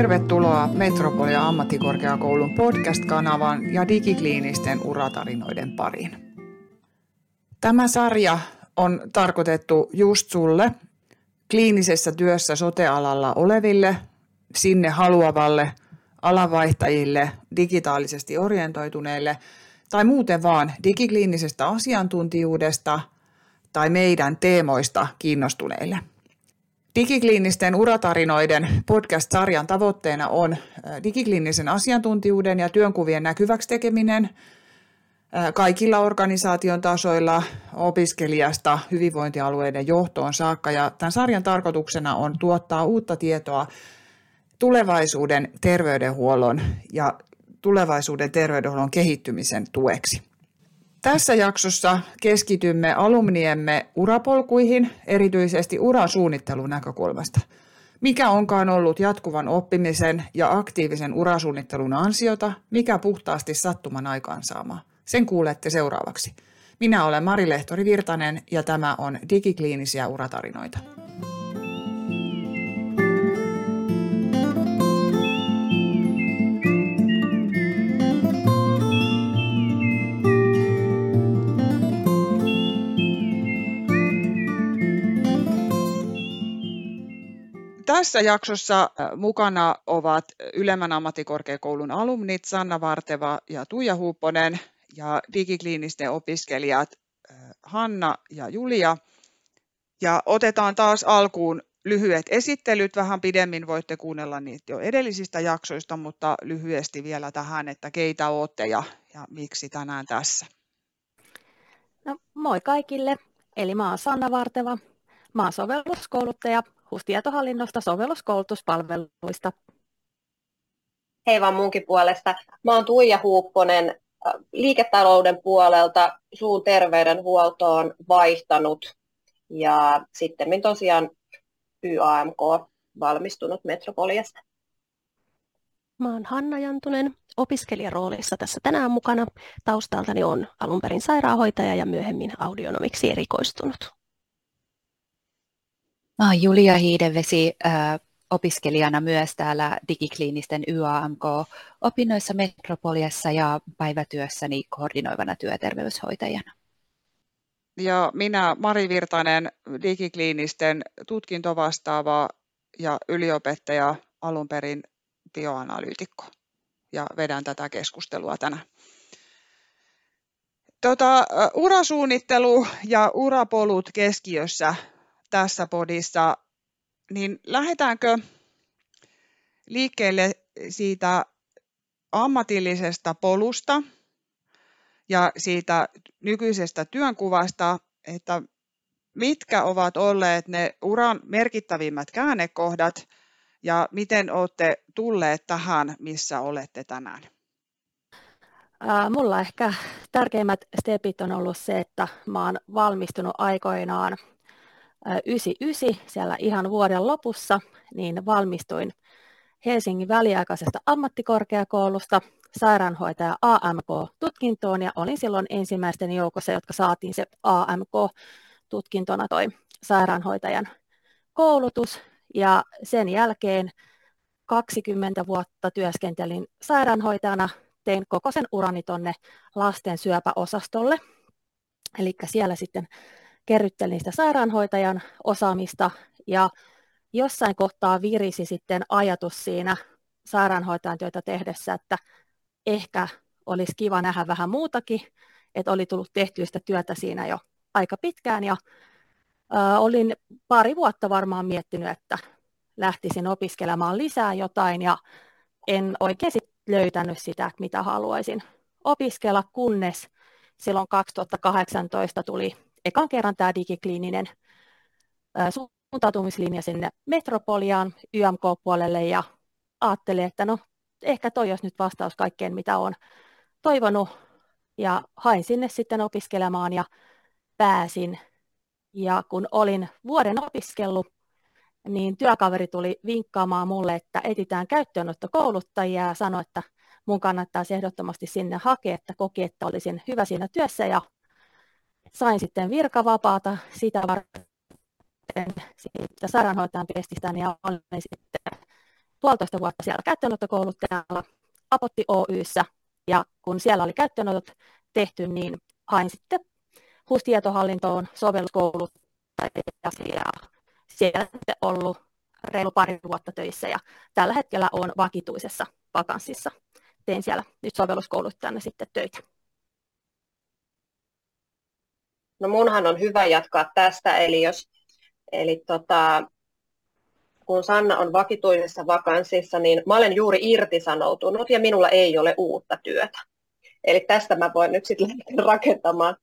Tervetuloa Metropolia ammattikorkeakoulun podcast-kanavan ja digikliinisten uratarinoiden pariin. Tämä sarja on tarkoitettu just sulle, kliinisessä työssä sotealalla oleville, sinne haluavalle, alanvaihtajille, digitaalisesti orientoituneille tai muuten vaan digikliinisestä asiantuntijuudesta tai meidän teemoista kiinnostuneille – Digikliinisten uratarinoiden podcast-sarjan tavoitteena on digikliinisen asiantuntijuuden ja työnkuvien näkyväksi tekeminen kaikilla organisaation tasoilla opiskelijasta hyvinvointialueiden johtoon saakka. Ja tämän sarjan tarkoituksena on tuottaa uutta tietoa tulevaisuuden terveydenhuollon ja tulevaisuuden terveydenhuollon kehittymisen tueksi. Tässä jaksossa keskitymme alumniemme urapolkuihin, erityisesti urasuunnittelun näkökulmasta. Mikä onkaan ollut jatkuvan oppimisen ja aktiivisen urasuunnittelun ansiota, mikä puhtaasti sattuman aikaansaama. Sen kuulette seuraavaksi. Minä olen Mari Lehtori Virtanen ja tämä on Digikliinisiä uratarinoita. Tässä jaksossa mukana ovat Ylemmän ammattikorkeakoulun alumnit Sanna Varteva ja Tuija Huupponen ja digikliinisten opiskelijat Hanna ja Julia. Ja otetaan taas alkuun lyhyet esittelyt. Vähän pidemmin voitte kuunnella niitä jo edellisistä jaksoista, mutta lyhyesti vielä tähän, että keitä olette ja, ja miksi tänään tässä. No, moi kaikille. Eli mä oon Sanna Varteva. Mä oon sovelluskouluttaja HUS-tietohallinnosta sovelluskoulutuspalveluista. Hei vaan munkin puolesta. Mä oon Tuija Huupponen liiketalouden puolelta suun terveydenhuoltoon vaihtanut ja sitten tosiaan YAMK valmistunut Metropoliasta. Mä oon Hanna Jantunen, opiskelijaroolissa tässä tänään mukana. Taustaltani on alun perin sairaanhoitaja ja myöhemmin audionomiksi erikoistunut. Mä oon Julia Hiidevesi, äh, opiskelijana myös täällä digikliinisten YAMK-opinnoissa Metropoliassa ja päivätyössäni koordinoivana työterveyshoitajana. Ja minä Mari Virtanen, digikliinisten tutkintovastaava ja yliopettaja alun perin bioanalyytikko ja vedän tätä keskustelua tänään. Tota, urasuunnittelu ja urapolut keskiössä tässä podissa, niin lähdetäänkö liikkeelle siitä ammatillisesta polusta ja siitä nykyisestä työnkuvasta, että mitkä ovat olleet ne uran merkittävimmät käännekohdat ja miten olette tulleet tähän, missä olette tänään? Mulla ehkä tärkeimmät stepit on ollut se, että mä oon valmistunut aikoinaan 99 siellä ihan vuoden lopussa, niin valmistuin Helsingin väliaikaisesta ammattikorkeakoulusta sairaanhoitaja AMK-tutkintoon ja olin silloin ensimmäisten joukossa, jotka saatiin se AMK-tutkintona toi sairaanhoitajan koulutus ja sen jälkeen 20 vuotta työskentelin sairaanhoitajana, tein koko sen urani tuonne lasten syöpäosastolle. Eli siellä sitten kerryttelin sitä sairaanhoitajan osaamista ja jossain kohtaa virisi sitten ajatus siinä sairaanhoitajan työtä tehdessä, että ehkä olisi kiva nähdä vähän muutakin, että oli tullut tehtyä sitä työtä siinä jo aika pitkään. Ja äh, olin pari vuotta varmaan miettinyt, että lähtisin opiskelemaan lisää jotain ja en oikein löytänyt sitä, mitä haluaisin opiskella, kunnes silloin 2018 tuli ekan kerran tämä digikliininen suuntautumislinja sinne Metropoliaan YMK-puolelle ja ajattelin, että no ehkä toi olisi nyt vastaus kaikkeen, mitä olen toivonut. Ja hain sinne sitten opiskelemaan ja pääsin. Ja kun olin vuoden opiskellut, niin työkaveri tuli vinkkaamaan mulle, että etitään käyttöönottokouluttajia ja sanoi, että mun kannattaisi ehdottomasti sinne hakea, että koki, että olisin hyvä siinä työssä ja sain sitten virkavapaata sitä varten siitä sairaanhoitajan pestistäni ja olin sitten puolitoista vuotta siellä käyttöönottokouluttajalla Apotti Oyssä ja kun siellä oli käyttöönotot tehty, niin hain sitten HUS-tietohallintoon sovelluskouluttajia ja siellä ollut reilu pari vuotta töissä ja tällä hetkellä on vakituisessa vakanssissa. Teen siellä nyt sovelluskouluttajana sitten töitä. No munhan on hyvä jatkaa tästä, eli jos eli tota, kun Sanna on vakituisessa vakanssissa, niin mä olen juuri irtisanoutunut ja minulla ei ole uutta työtä. Eli tästä mä voin nyt sitten lähteä rakentamaan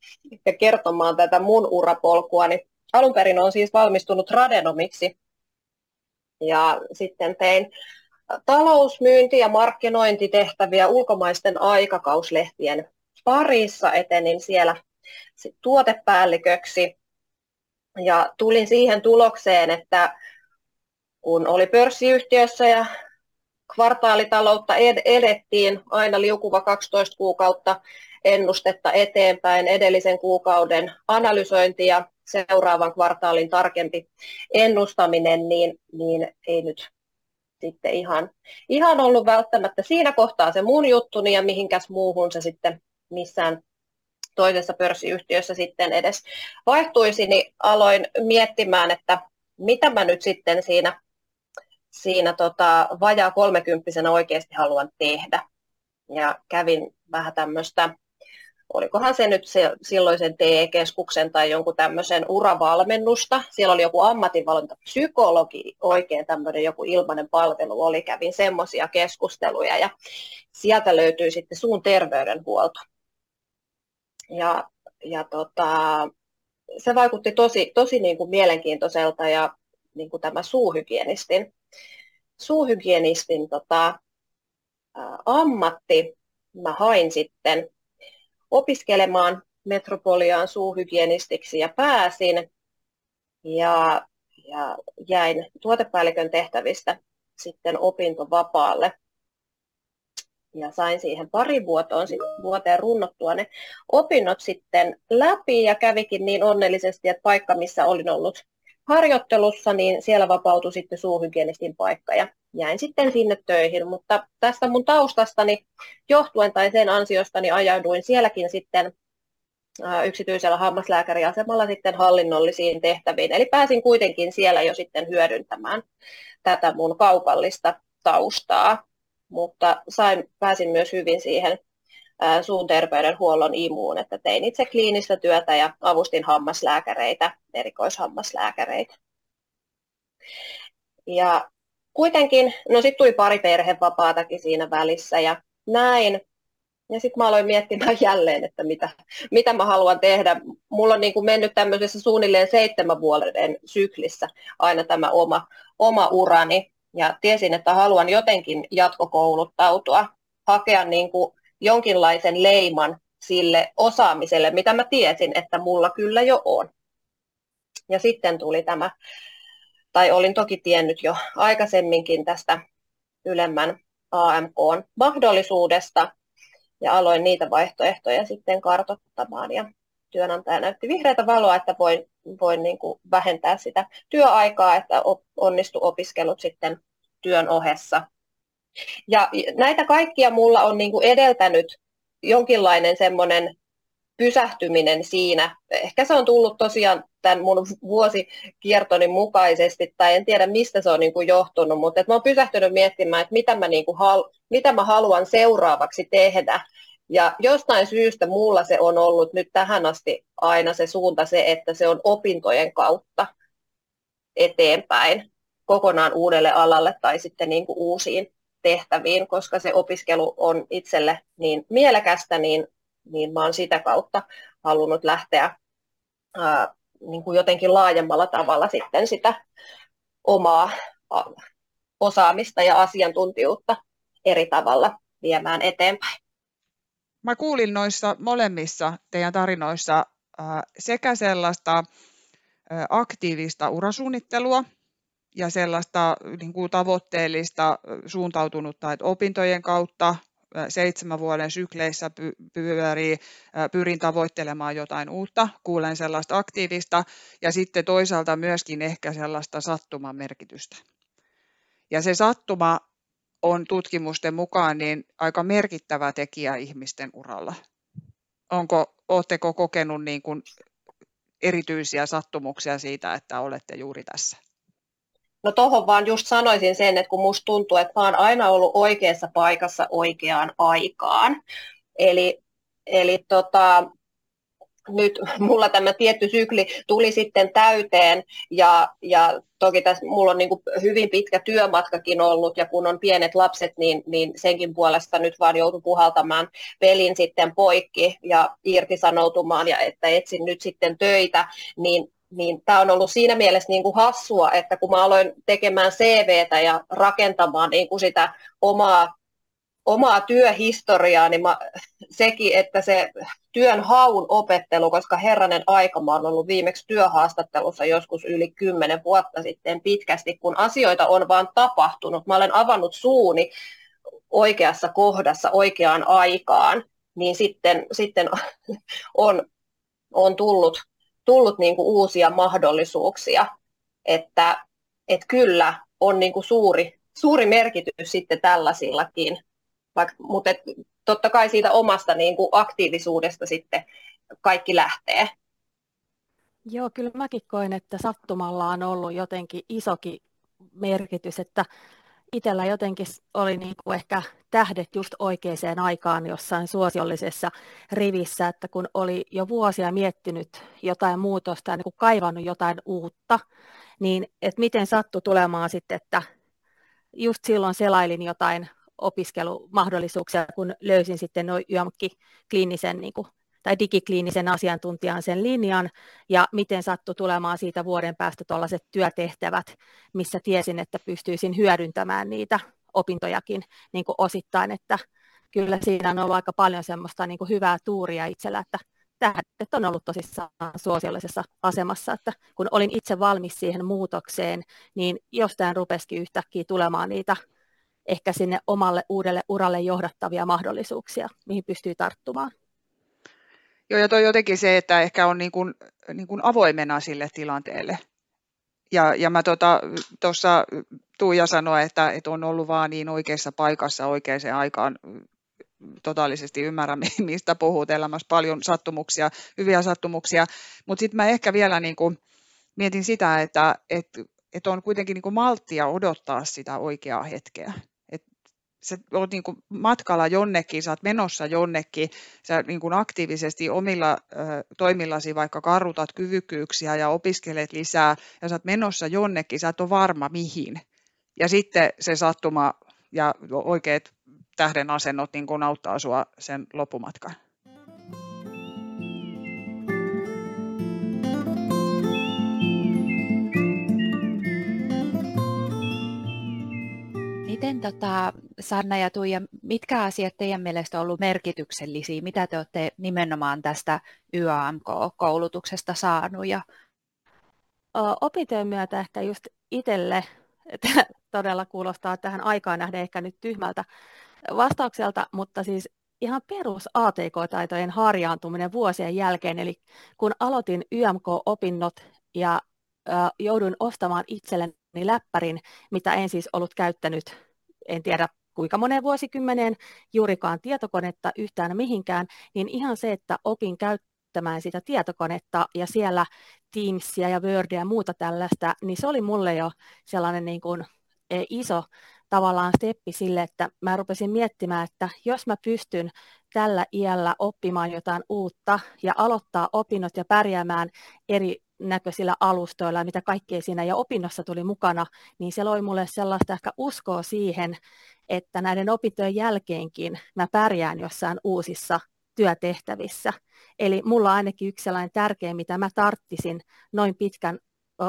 ja kertomaan tätä mun urapolkua. Niin alun perin on siis valmistunut radenomiksi ja sitten tein talousmyynti- ja markkinointitehtäviä ulkomaisten aikakauslehtien parissa. Etenin siellä tuotepäälliköksi. Ja tulin siihen tulokseen, että kun oli pörssiyhtiössä ja kvartaalitaloutta edettiin aina liukuva 12 kuukautta ennustetta eteenpäin, edellisen kuukauden analysointi ja seuraavan kvartaalin tarkempi ennustaminen, niin, niin ei nyt sitten ihan, ihan ollut välttämättä. Siinä kohtaa se mun juttuni ja mihinkäs muuhun se sitten missään toisessa pörssiyhtiössä sitten edes vaihtuisi, niin aloin miettimään, että mitä mä nyt sitten siinä, siinä tota, vajaa kolmekymppisenä oikeasti haluan tehdä. Ja kävin vähän tämmöistä, olikohan se nyt se, silloisen TE-keskuksen tai jonkun tämmöisen uravalmennusta. Siellä oli joku ammatinvalintapsykologi, oikein tämmöinen joku ilmainen palvelu oli. Kävin semmoisia keskusteluja ja sieltä löytyi sitten suun terveydenhuolto. Ja, ja tota, se vaikutti tosi, tosi niin kuin mielenkiintoiselta ja niin kuin tämä suuhygienistin, suuhygienistin tota, ammatti. Mä hain sitten opiskelemaan metropoliaan suuhygienistiksi ja pääsin. Ja, ja jäin tuotepäällikön tehtävistä sitten opintovapaalle ja sain siihen pari vuotoon, vuoteen runnottua ne opinnot sitten läpi ja kävikin niin onnellisesti, että paikka, missä olin ollut harjoittelussa, niin siellä vapautui sitten suuhygienistin paikka ja jäin sitten sinne töihin, mutta tästä mun taustastani johtuen tai sen ansiostani ajauduin sielläkin sitten yksityisellä hammaslääkäriasemalla sitten hallinnollisiin tehtäviin. Eli pääsin kuitenkin siellä jo sitten hyödyntämään tätä mun kaupallista taustaa mutta sain, pääsin myös hyvin siihen suun terveydenhuollon imuun, että tein itse kliinistä työtä ja avustin hammaslääkäreitä, erikoishammaslääkäreitä. Ja kuitenkin, no sitten tuli pari perhevapaatakin siinä välissä ja näin. Ja sitten mä aloin miettimään jälleen, että mitä, mitä mä haluan tehdä. Mulla on niin kuin mennyt tämmöisessä suunnilleen seitsemän vuoden syklissä aina tämä oma, oma urani ja tiesin, että haluan jotenkin jatkokouluttautua, hakea niin kuin jonkinlaisen leiman sille osaamiselle, mitä mä tiesin, että mulla kyllä jo on. Ja sitten tuli tämä, tai olin toki tiennyt jo aikaisemminkin tästä ylemmän AMK-mahdollisuudesta, ja aloin niitä vaihtoehtoja sitten kartoittamaan. Ja työnantaja näytti vihreätä valoa, että voin, voin niin kuin vähentää sitä työaikaa, että onnistu opiskelut sitten työn ohessa. Ja näitä kaikkia mulla on niin kuin edeltänyt jonkinlainen semmoinen pysähtyminen siinä. Ehkä se on tullut tosiaan tämän mun vuosikiertoni mukaisesti, tai en tiedä mistä se on niin kuin johtunut, mutta että mä oon pysähtynyt miettimään, että mitä mä, niin kuin mitä mä haluan seuraavaksi tehdä. Ja jostain syystä mulla se on ollut nyt tähän asti aina se suunta se, että se on opintojen kautta eteenpäin kokonaan uudelle alalle tai sitten niin kuin uusiin tehtäviin, koska se opiskelu on itselle niin mielekästä, niin, niin mä oon sitä kautta halunnut lähteä ää, niin kuin jotenkin laajemmalla tavalla sitten sitä omaa osaamista ja asiantuntijuutta eri tavalla viemään eteenpäin. Mä kuulin noissa molemmissa teidän tarinoissa sekä sellaista aktiivista urasuunnittelua, ja sellaista niin kuin tavoitteellista suuntautunutta, että opintojen kautta seitsemän vuoden sykleissä pyörii, pyrin tavoittelemaan jotain uutta, kuulen sellaista aktiivista ja sitten toisaalta myöskin ehkä sellaista sattuman merkitystä. Ja se sattuma on tutkimusten mukaan niin aika merkittävä tekijä ihmisten uralla. Onko, oletteko kokenut niin kuin erityisiä sattumuksia siitä, että olette juuri tässä? No tuohon vaan just sanoisin sen, että kun musta tuntuu, että mä oon aina ollut oikeassa paikassa oikeaan aikaan. Eli, eli tota, nyt mulla tämä tietty sykli tuli sitten täyteen ja, ja toki tässä mulla on niin kuin hyvin pitkä työmatkakin ollut ja kun on pienet lapset, niin, niin senkin puolesta nyt vaan joutun puhaltamaan pelin sitten poikki ja irtisanoutumaan ja että etsin nyt sitten töitä, niin niin tämä on ollut siinä mielessä niin kuin hassua, että kun mä aloin tekemään CVtä ja rakentamaan niin kuin sitä omaa omaa työhistoriaa, niin mä, sekin, että se työn haun opettelu, koska herranen aika, mä oon ollut viimeksi työhaastattelussa joskus yli kymmenen vuotta sitten pitkästi, kun asioita on vaan tapahtunut. Mä olen avannut suuni oikeassa kohdassa oikeaan aikaan, niin sitten, sitten on, on tullut, tullut niin kuin uusia mahdollisuuksia, että, että kyllä on niin kuin suuri, suuri merkitys sitten tällaisillakin vaikka, mutta et, totta kai siitä omasta niin kuin aktiivisuudesta sitten kaikki lähtee. Joo, kyllä mäkin koen, että sattumalla on ollut jotenkin isokin merkitys, että itsellä jotenkin oli niin kuin ehkä tähdet just oikeaan aikaan jossain suosiollisessa rivissä, että kun oli jo vuosia miettinyt jotain muutosta ja niin kaivannut jotain uutta, niin että miten sattui tulemaan sitten, että just silloin selailin jotain opiskelumahdollisuuksia, kun löysin sitten noin YAMKI-kliinisen niin kuin, tai digikliinisen asiantuntijan sen linjan, ja miten sattui tulemaan siitä vuoden päästä tuollaiset työtehtävät, missä tiesin, että pystyisin hyödyntämään niitä opintojakin niin kuin osittain, että kyllä siinä on ollut aika paljon semmoista niin kuin hyvää tuuria itsellä, että tähdet on ollut tosissaan suosiollisessa asemassa, että kun olin itse valmis siihen muutokseen, niin jostain rupesikin yhtäkkiä tulemaan niitä ehkä sinne omalle uudelle uralle johdattavia mahdollisuuksia, mihin pystyy tarttumaan. Joo, ja toi jotenkin se, että ehkä on niin kuin, niin kuin avoimena sille tilanteelle. Ja, ja mä tuossa tota, Tuija sanoi, että, että on ollut vaan niin oikeassa paikassa oikeaan aikaan totaalisesti ymmärrä, mistä puhut elämässä, paljon sattumuksia, hyviä sattumuksia, mutta sitten mä ehkä vielä niin kuin mietin sitä, että, että, että on kuitenkin niin kuin malttia odottaa sitä oikeaa hetkeä sä oot niin kuin matkalla jonnekin, sä oot menossa jonnekin, sä niin kuin aktiivisesti omilla ö, toimillasi vaikka karrutat kyvykkyyksiä ja opiskelet lisää, ja sä oot menossa jonnekin, sä et ole varma mihin. Ja sitten se sattuma ja oikeat tähden asennot niin kuin auttaa sua sen loppumatkan. Miten tota, Sanna ja Tuija, mitkä asiat teidän mielestä on ollut merkityksellisiä? Mitä te olette nimenomaan tästä YAMK-koulutuksesta saanut? Ja... Opintojen myötä ehkä just itselle, todella kuulostaa tähän aikaan nähden ehkä nyt tyhmältä vastaukselta, mutta siis ihan perus ATK-taitojen harjaantuminen vuosien jälkeen, eli kun aloitin YMK-opinnot ja jouduin ostamaan itselleni läppärin, mitä en siis ollut käyttänyt en tiedä kuinka monen vuosikymmeneen juurikaan tietokonetta yhtään mihinkään, niin ihan se, että opin käyttämään sitä tietokonetta ja siellä Teamsia ja Wordia ja muuta tällaista, niin se oli mulle jo sellainen niin kuin e, iso tavallaan steppi sille, että mä rupesin miettimään, että jos mä pystyn tällä iällä oppimaan jotain uutta ja aloittaa opinnot ja pärjäämään eri näköisillä alustoilla, mitä kaikkea siinä ja opinnossa tuli mukana, niin se loi mulle sellaista ehkä uskoa siihen, että näiden opintojen jälkeenkin mä pärjään jossain uusissa työtehtävissä. Eli mulla ainakin yksi sellainen tärkeä, mitä mä tarttisin noin pitkän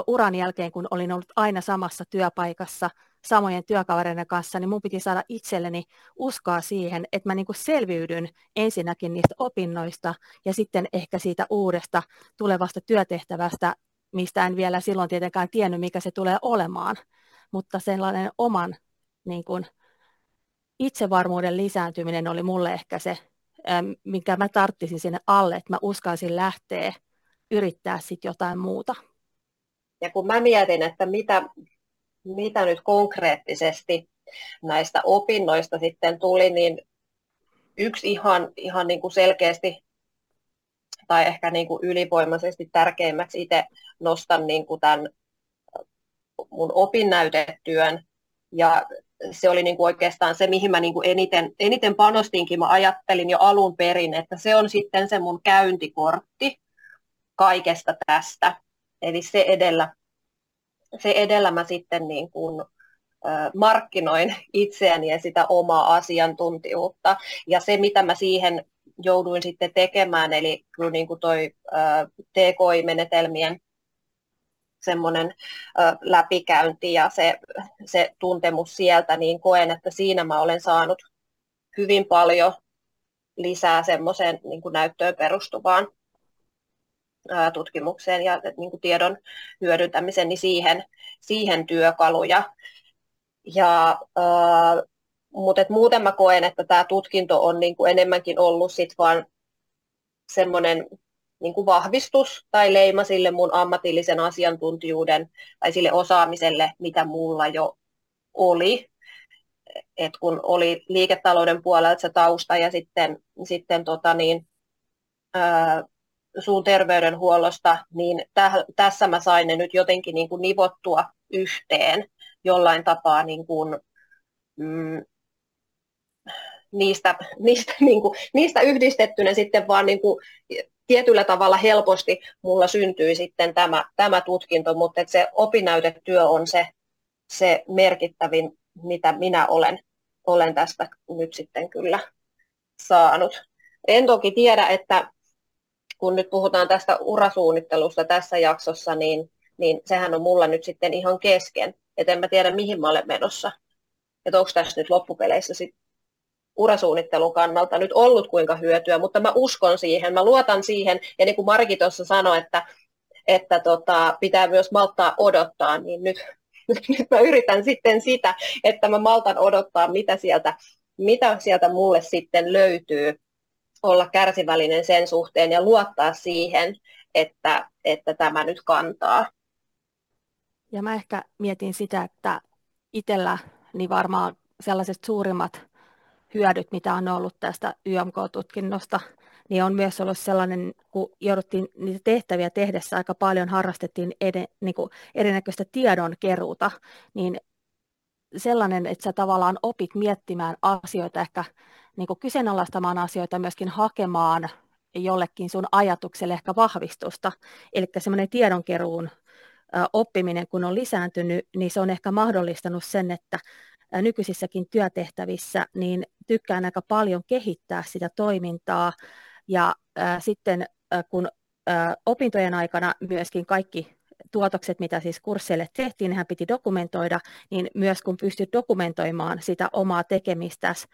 uran jälkeen, kun olin ollut aina samassa työpaikassa samojen työkavereiden kanssa, niin mun piti saada itselleni uskoa siihen, että mä niin kuin selviydyn ensinnäkin niistä opinnoista ja sitten ehkä siitä uudesta tulevasta työtehtävästä, mistä en vielä silloin tietenkään tiennyt, mikä se tulee olemaan. Mutta sellainen oman niin kuin, itsevarmuuden lisääntyminen oli mulle ehkä se, minkä mä tarttisin sinne alle, että mä uskalsin lähteä yrittää sitten jotain muuta. Ja kun mä mietin, että mitä, mitä nyt konkreettisesti näistä opinnoista sitten tuli, niin yksi ihan, ihan niin kuin selkeästi tai ehkä niin kuin ylivoimaisesti tärkeimmäksi itse nostan niin kuin tämän mun opinnäytetyön ja se oli niin kuin oikeastaan se, mihin mä niin kuin eniten, eniten panostinkin. Mä ajattelin jo alun perin, että se on sitten se mun käyntikortti kaikesta tästä. Eli se edellä, se edellä mä sitten niin kuin, markkinoin itseäni ja sitä omaa asiantuntijuutta. Ja se, mitä mä siihen jouduin sitten tekemään, eli kyllä niin kuin toi TKI-menetelmien semmoinen läpikäynti ja se, se tuntemus sieltä, niin koen, että siinä mä olen saanut hyvin paljon lisää semmoiseen niin näyttöön perustuvaan tutkimukseen ja niin kuin tiedon hyödyntämiseen, niin siihen, siihen työkaluja. Ja, ää, mutta et muuten mä koen, että tämä tutkinto on niin kuin enemmänkin ollut sit vaan semmoinen niin kuin vahvistus tai leima sille mun ammatillisen asiantuntijuuden tai sille osaamiselle, mitä mulla jo oli. Et kun oli liiketalouden puolelta se tausta ja sitten, sitten tota niin, ää, suun terveydenhuollosta, niin täh, tässä mä sain ne nyt jotenkin niin kuin nivottua yhteen jollain tapaa niin kuin, mm, niistä, niistä, niin kuin, niistä yhdistettynä sitten vaan niin kuin tietyllä tavalla helposti mulla syntyi sitten tämä, tämä tutkinto, mutta se opinnäytetyö on se, se merkittävin, mitä minä olen, olen tästä nyt sitten kyllä saanut. En toki tiedä, että kun nyt puhutaan tästä urasuunnittelusta tässä jaksossa, niin, niin sehän on mulla nyt sitten ihan kesken. Että en mä tiedä, mihin mä olen menossa. Että onko tässä nyt loppupeleissä sit urasuunnittelun kannalta nyt ollut kuinka hyötyä, mutta mä uskon siihen, mä luotan siihen, ja niin kuin Marki tuossa sanoi, että, että tota, pitää myös malttaa odottaa, niin nyt, nyt mä yritän sitten sitä, että mä maltan odottaa, mitä sieltä, mitä sieltä mulle sitten löytyy, olla kärsivällinen sen suhteen ja luottaa siihen, että, että tämä nyt kantaa. Ja mä ehkä mietin sitä, että itsellä niin varmaan sellaiset suurimmat hyödyt, mitä on ollut tästä YMK-tutkinnosta, niin on myös ollut sellainen, kun jouduttiin niitä tehtäviä tehdessä aika paljon harrastettiin ed- niin kuin erinäköistä tiedonkeruuta, niin sellainen, että sä tavallaan opit miettimään asioita, ehkä niin kuin kyseenalaistamaan asioita, myöskin hakemaan jollekin sun ajatukselle ehkä vahvistusta. Eli semmoinen tiedonkeruun oppiminen, kun on lisääntynyt, niin se on ehkä mahdollistanut sen, että nykyisissäkin työtehtävissä, niin tykkään aika paljon kehittää sitä toimintaa. Ja äh, sitten äh, kun äh, opintojen aikana myöskin kaikki tuotokset, mitä siis kursseille tehtiin, nehän piti dokumentoida, niin myös kun pystyt dokumentoimaan sitä omaa tekemistäsi,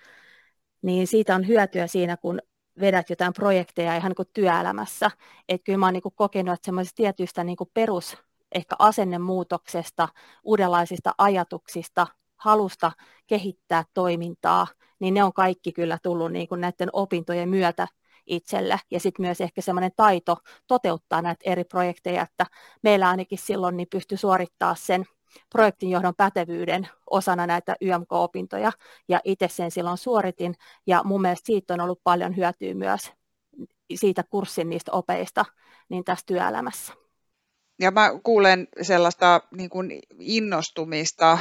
niin siitä on hyötyä siinä, kun vedät jotain projekteja ihan niin kuin työelämässä. Että kyllä mä oon niin kuin kokenut, että semmoisista tietyistä niin kuin perus ehkä asennemuutoksesta, uudenlaisista ajatuksista, halusta kehittää toimintaa, niin ne on kaikki kyllä tullut niin kuin näiden opintojen myötä itselle. Ja sitten myös ehkä semmoinen taito toteuttaa näitä eri projekteja, että meillä ainakin silloin niin pystyi suorittaa sen projektinjohdon pätevyyden osana näitä YMK-opintoja, ja itse sen silloin suoritin, ja mun mielestä siitä on ollut paljon hyötyä myös siitä kurssin niistä opeista niin tässä työelämässä. Ja mä kuulen sellaista niin kuin innostumista,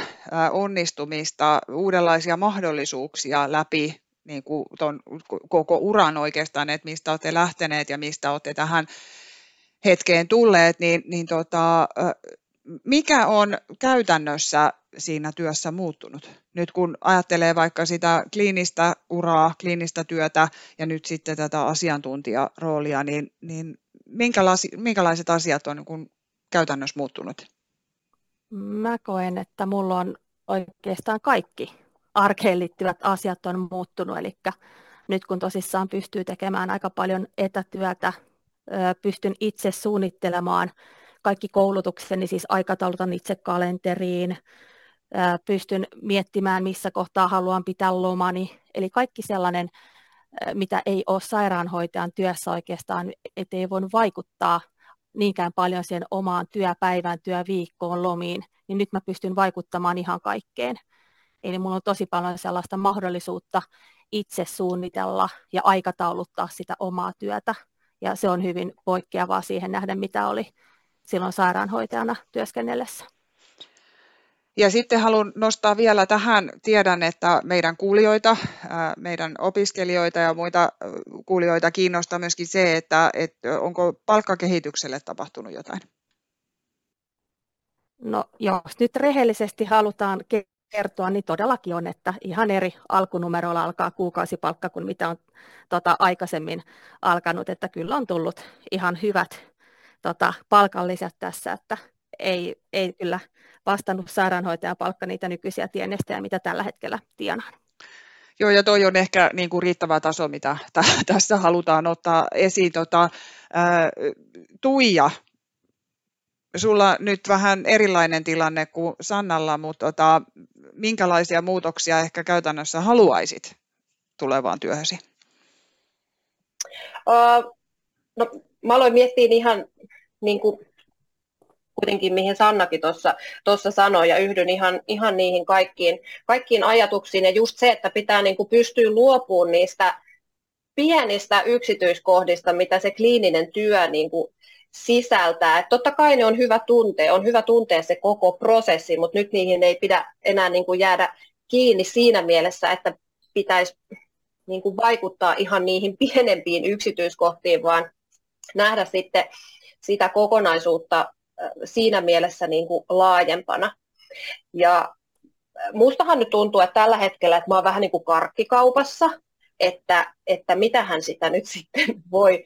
onnistumista, uudenlaisia mahdollisuuksia läpi niin kuin ton koko uran oikeastaan, että mistä olette lähteneet ja mistä olette tähän hetkeen tulleet, niin, niin tota, mikä on käytännössä siinä työssä muuttunut? Nyt kun ajattelee vaikka sitä kliinistä uraa, kliinistä työtä ja nyt sitten tätä asiantuntijaroolia, niin, niin minkälaiset asiat on niin käytännössä muuttunut? Mä koen, että mulla on oikeastaan kaikki arkeen liittyvät asiat on muuttunut, eli nyt kun tosissaan pystyy tekemään aika paljon etätyötä, pystyn itse suunnittelemaan kaikki koulutukseni, siis aikataulutan itse kalenteriin, pystyn miettimään, missä kohtaa haluan pitää lomani, eli kaikki sellainen, mitä ei ole sairaanhoitajan työssä oikeastaan, ettei voinut vaikuttaa niinkään paljon sen omaan työpäivään, työviikkoon, lomiin, niin nyt mä pystyn vaikuttamaan ihan kaikkeen. Eli mulla on tosi paljon sellaista mahdollisuutta itse suunnitella ja aikatauluttaa sitä omaa työtä. Ja se on hyvin poikkeavaa siihen nähden, mitä oli silloin sairaanhoitajana työskennellessä. Ja sitten haluan nostaa vielä tähän, tiedän, että meidän kuulijoita, meidän opiskelijoita ja muita kuulijoita kiinnostaa myöskin se, että, että onko palkkakehitykselle tapahtunut jotain? No jos nyt rehellisesti halutaan kertoa, niin todellakin on, että ihan eri alkunumeroilla alkaa kuukausipalkka kuin mitä on tota, aikaisemmin alkanut, että kyllä on tullut ihan hyvät tota, palkalliset tässä, että ei, ei kyllä vastannut sairaanhoitajan palkka niitä nykyisiä tienestejä, mitä tällä hetkellä tienaan. Joo, ja toi on ehkä niin kuin riittävä taso, mitä t- tässä halutaan ottaa esiin. Tota, ää, Tuija, sulla nyt vähän erilainen tilanne kuin Sannalla, mutta tota, minkälaisia muutoksia ehkä käytännössä haluaisit tulevaan työhösi? Uh, no, mä aloin miettiä ihan niin kuin kuitenkin, mihin Sannakin tuossa sanoi, ja yhdyn ihan, ihan niihin kaikkiin, kaikkiin ajatuksiin, ja just se, että pitää niin kuin pystyä luopumaan niistä pienistä yksityiskohdista, mitä se kliininen työ niin kuin sisältää. Et totta kai ne on hyvä tuntea, on hyvä tuntea se koko prosessi, mutta nyt niihin ei pidä enää niin kuin jäädä kiinni siinä mielessä, että pitäisi niin kuin vaikuttaa ihan niihin pienempiin yksityiskohtiin, vaan nähdä sitten sitä kokonaisuutta siinä mielessä niin kuin laajempana. Ja mustahan nyt tuntuu, että tällä hetkellä, että mä oon vähän niin kuin karkkikaupassa, että, että mitähän sitä nyt sitten voi,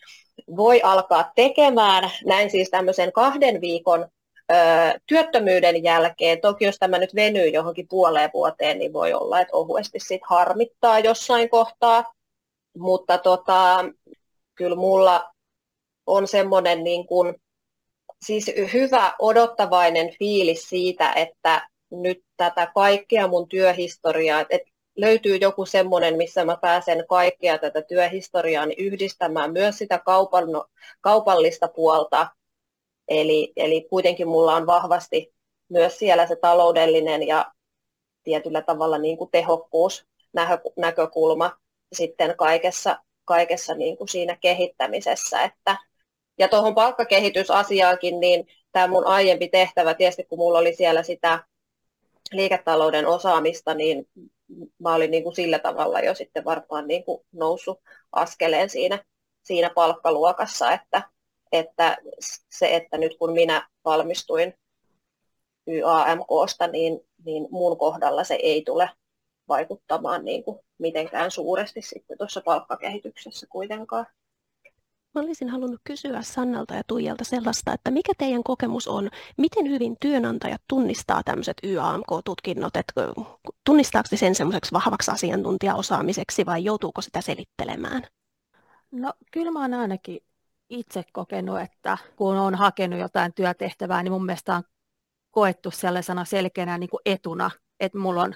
voi alkaa tekemään. Näin siis tämmöisen kahden viikon ö, työttömyyden jälkeen, toki jos tämä nyt venyy johonkin puoleen vuoteen, niin voi olla, että ohuesti sit harmittaa jossain kohtaa, mutta tota, kyllä mulla on semmoinen niin kuin, siis hyvä odottavainen fiilis siitä, että nyt tätä kaikkea mun työhistoriaa, että löytyy joku semmoinen, missä mä pääsen kaikkea tätä työhistoriaa niin yhdistämään myös sitä kaupan, kaupallista puolta. Eli, eli kuitenkin mulla on vahvasti myös siellä se taloudellinen ja tietyllä tavalla niin kuin tehokkuus näkökulma sitten kaikessa, kaikessa niin kuin siinä kehittämisessä. Että, ja tuohon palkkakehitysasiaankin, niin tämä mun aiempi tehtävä, tietysti kun mulla oli siellä sitä liiketalouden osaamista, niin mä olin niin kuin sillä tavalla jo sitten varmaan niin kuin noussut askeleen siinä, siinä palkkaluokassa, että, että se, että nyt kun minä valmistuin YAMKsta, niin, niin mun kohdalla se ei tule vaikuttamaan niin kuin mitenkään suuresti sitten tuossa palkkakehityksessä kuitenkaan. Mä olisin halunnut kysyä Sannalta ja Tuijalta sellaista, että mikä teidän kokemus on, miten hyvin työnantajat tunnistaa tämmöiset YAMK-tutkinnot, että tunnistaako sen semmoiseksi vahvaksi asiantuntijaosaamiseksi vai joutuuko sitä selittelemään? No kyllä mä oon ainakin itse kokenut, että kun on hakenut jotain työtehtävää, niin mun mielestä on koettu sellaisena selkeänä niin kuin etuna, että mulla on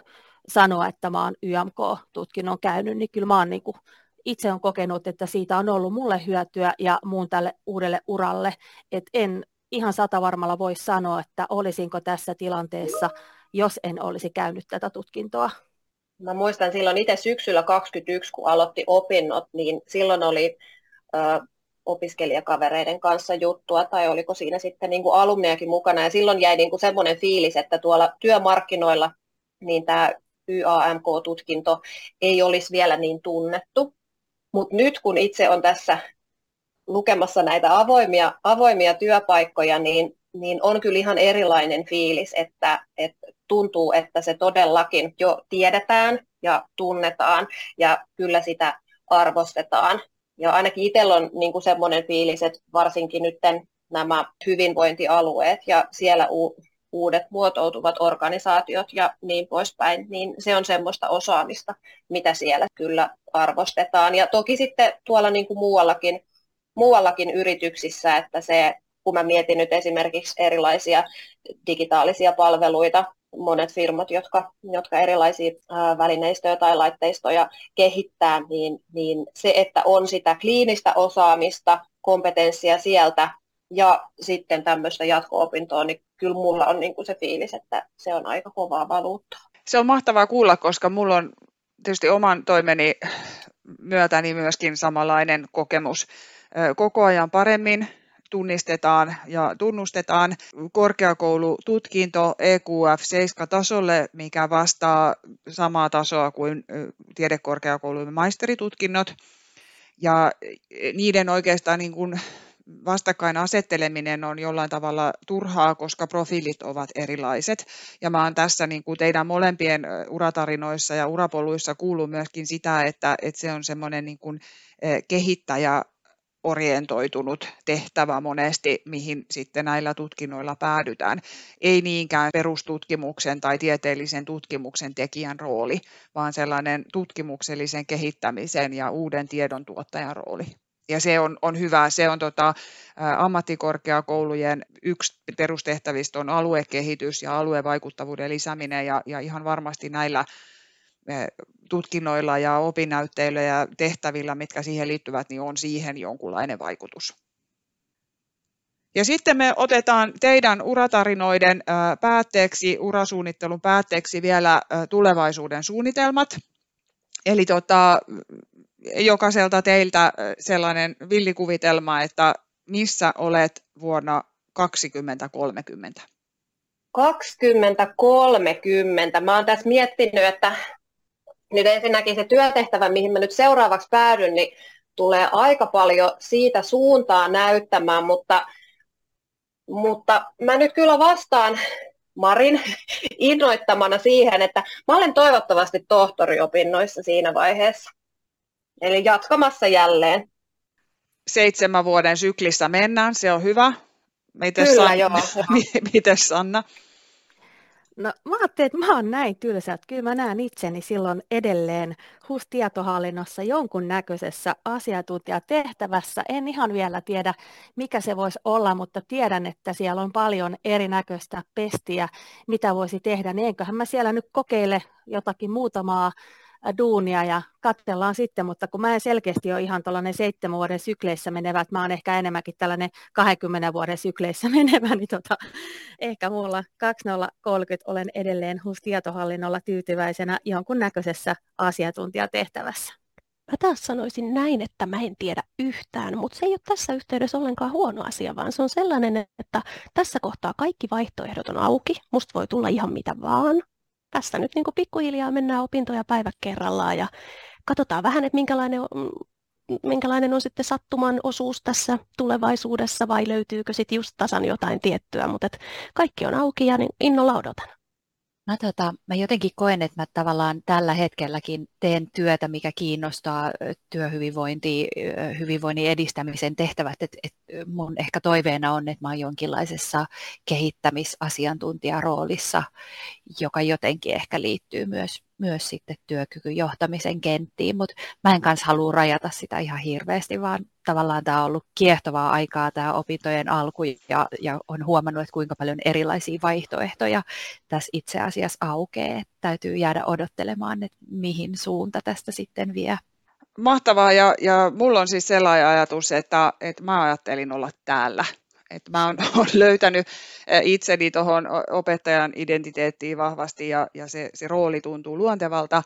sanoa, että mä oon YMK-tutkinnon käynyt, niin kyllä mä oon niin kuin itse on kokenut, että siitä on ollut mulle hyötyä ja muun tälle uudelle uralle, että en ihan sata varmalla voi sanoa, että olisinko tässä tilanteessa, jos en olisi käynyt tätä tutkintoa. Mä muistan silloin itse syksyllä 2021, kun aloitti opinnot, niin silloin oli ö, opiskelijakavereiden kanssa juttua, tai oliko siinä sitten niin kuin mukana, ja silloin jäi niin kuin semmoinen fiilis, että tuolla työmarkkinoilla niin tämä YAMK-tutkinto ei olisi vielä niin tunnettu. Mutta nyt kun itse on tässä lukemassa näitä avoimia, avoimia työpaikkoja, niin, niin on kyllä ihan erilainen fiilis, että, että tuntuu, että se todellakin jo tiedetään ja tunnetaan ja kyllä sitä arvostetaan. Ja ainakin itsellä on niin kuin semmoinen fiilis, että varsinkin nyt nämä hyvinvointialueet ja siellä uudet muotoutuvat organisaatiot ja niin poispäin, niin se on semmoista osaamista, mitä siellä kyllä arvostetaan. Ja toki sitten tuolla niin kuin muuallakin, muuallakin yrityksissä, että se, kun mä mietin nyt esimerkiksi erilaisia digitaalisia palveluita, monet firmat, jotka, jotka erilaisia välineistöjä tai laitteistoja kehittää, niin, niin se, että on sitä kliinistä osaamista, kompetenssia sieltä ja sitten tämmöistä jatko-opintoa, niin kyllä mulla on niin kuin se fiilis, että se on aika kovaa valuuttaa. Se on mahtavaa kuulla, koska mulla on tietysti oman toimeni myötäni myöskin samanlainen kokemus. Koko ajan paremmin tunnistetaan ja tunnustetaan korkeakoulututkinto EQF 7-tasolle, mikä vastaa samaa tasoa kuin tiedekorkeakoulujen maisteritutkinnot. Ja niiden oikeastaan niin kuin vastakkain asetteleminen on jollain tavalla turhaa, koska profiilit ovat erilaiset. Ja mä oon tässä niin kuin teidän molempien uratarinoissa ja urapoluissa kuullut myöskin sitä, että, että se on semmoinen niin kuin kehittäjä orientoitunut tehtävä monesti, mihin sitten näillä tutkinnoilla päädytään. Ei niinkään perustutkimuksen tai tieteellisen tutkimuksen tekijän rooli, vaan sellainen tutkimuksellisen kehittämisen ja uuden tiedon tuottajan rooli. Ja se on, on hyvä. Se on tota, ammattikorkeakoulujen yksi perustehtävistä on aluekehitys ja aluevaikuttavuuden lisääminen ja, ja ihan varmasti näillä tutkinnoilla ja opinnäytteillä ja tehtävillä, mitkä siihen liittyvät, niin on siihen jonkunlainen vaikutus. Ja sitten me otetaan teidän uratarinoiden päätteeksi, urasuunnittelun päätteeksi vielä tulevaisuuden suunnitelmat. Eli tota, jokaiselta teiltä sellainen villikuvitelma, että missä olet vuonna 2030? 2030. Mä oon tässä miettinyt, että nyt ensinnäkin se työtehtävä, mihin mä nyt seuraavaksi päädyn, niin tulee aika paljon siitä suuntaa näyttämään, mutta, mutta mä nyt kyllä vastaan Marin innoittamana siihen, että mä olen toivottavasti tohtoriopinnoissa siinä vaiheessa. Eli jatkamassa jälleen. Seitsemän vuoden syklissä mennään, se on hyvä. Mites Kyllä, Sanna? joo. Mites Sanna? No mä ajattelin, että mä oon näin tylsä, että kyllä mä näen itseni silloin edelleen HUS-tietohallinnossa jonkun näköisessä asiantuntijatehtävässä. En ihan vielä tiedä, mikä se voisi olla, mutta tiedän, että siellä on paljon erinäköistä pestiä, mitä voisi tehdä. Niin enköhän mä siellä nyt kokeile jotakin muutamaa duunia ja katsellaan sitten, mutta kun mä en selkeästi ole ihan tällainen seitsemän vuoden sykleissä menevä, että mä oon ehkä enemmänkin tällainen 20 vuoden sykleissä menevä, niin tota, ehkä mulla 2030 olen edelleen HUS-tietohallinnolla tyytyväisenä jonkunnäköisessä asiantuntijatehtävässä. Mä taas sanoisin näin, että mä en tiedä yhtään, mutta se ei ole tässä yhteydessä ollenkaan huono asia, vaan se on sellainen, että tässä kohtaa kaikki vaihtoehdot on auki. Musta voi tulla ihan mitä vaan tässä nyt niin kuin pikkuhiljaa mennään opintoja päivä kerrallaan ja katsotaan vähän, että minkälainen minkälainen on sitten sattuman osuus tässä tulevaisuudessa vai löytyykö sitten just tasan jotain tiettyä, mutta kaikki on auki ja niin innolla odotan. Mä, tota, mä jotenkin koen, että mä tavallaan tällä hetkelläkin teen työtä, mikä kiinnostaa työhyvinvointia, hyvinvoinnin edistämisen tehtävät. Et, et mun ehkä toiveena on, että mä oon jonkinlaisessa kehittämisasiantuntijaroolissa, joka jotenkin ehkä liittyy myös myös sitten työkykyjohtamisen kenttiin, mutta mä en kanssa halua rajata sitä ihan hirveästi, vaan tavallaan tämä on ollut kiehtovaa aikaa tämä opintojen alku ja, ja on huomannut, että kuinka paljon erilaisia vaihtoehtoja tässä itse asiassa aukeaa. Täytyy jäädä odottelemaan, että mihin suunta tästä sitten vie. Mahtavaa ja, ja mulla on siis sellainen ajatus, että, että mä ajattelin olla täällä että mä oon, oon löytänyt itseni tuohon opettajan identiteettiin vahvasti ja, ja se, se rooli tuntuu luontevalta.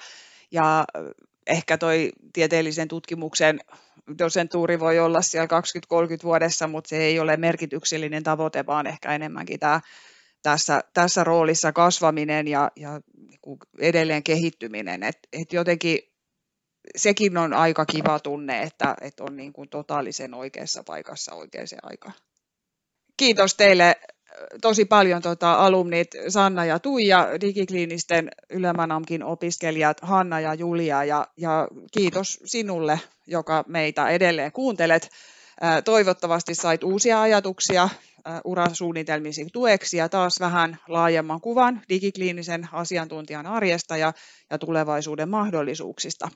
Ja ehkä toi tieteellisen tutkimuksen dosentuuri voi olla siellä 20-30 vuodessa, mutta se ei ole merkityksellinen tavoite, vaan ehkä enemmänkin tämä tässä, tässä roolissa kasvaminen ja, ja niinku edelleen kehittyminen. Et, et jotenkin sekin on aika kiva tunne, että, että on niin kuin totaalisen oikeassa paikassa oikeaan aikaan kiitos teille äh, tosi paljon tota, alumnit Sanna ja Tuija, digikliinisten Ylemanamkin opiskelijat Hanna ja Julia ja, ja kiitos sinulle, joka meitä edelleen kuuntelet. Toivottavasti sait uusia ajatuksia urasuunnitelmisi tueksi ja taas vähän laajemman kuvan digikliinisen asiantuntijan arjesta ja, ja tulevaisuuden mahdollisuuksista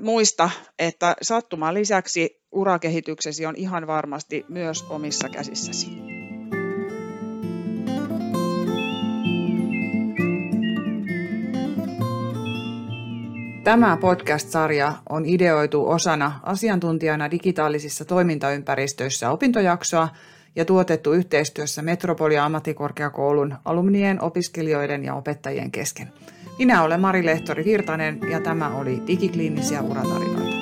muista, että sattuman lisäksi urakehityksesi on ihan varmasti myös omissa käsissäsi. Tämä podcast-sarja on ideoitu osana asiantuntijana digitaalisissa toimintaympäristöissä opintojaksoa, ja tuotettu yhteistyössä Metropolia ammattikorkeakoulun alumnien, opiskelijoiden ja opettajien kesken. Minä olen Mari Lehtori Virtanen ja tämä oli Digikliinisiä uratarinoita.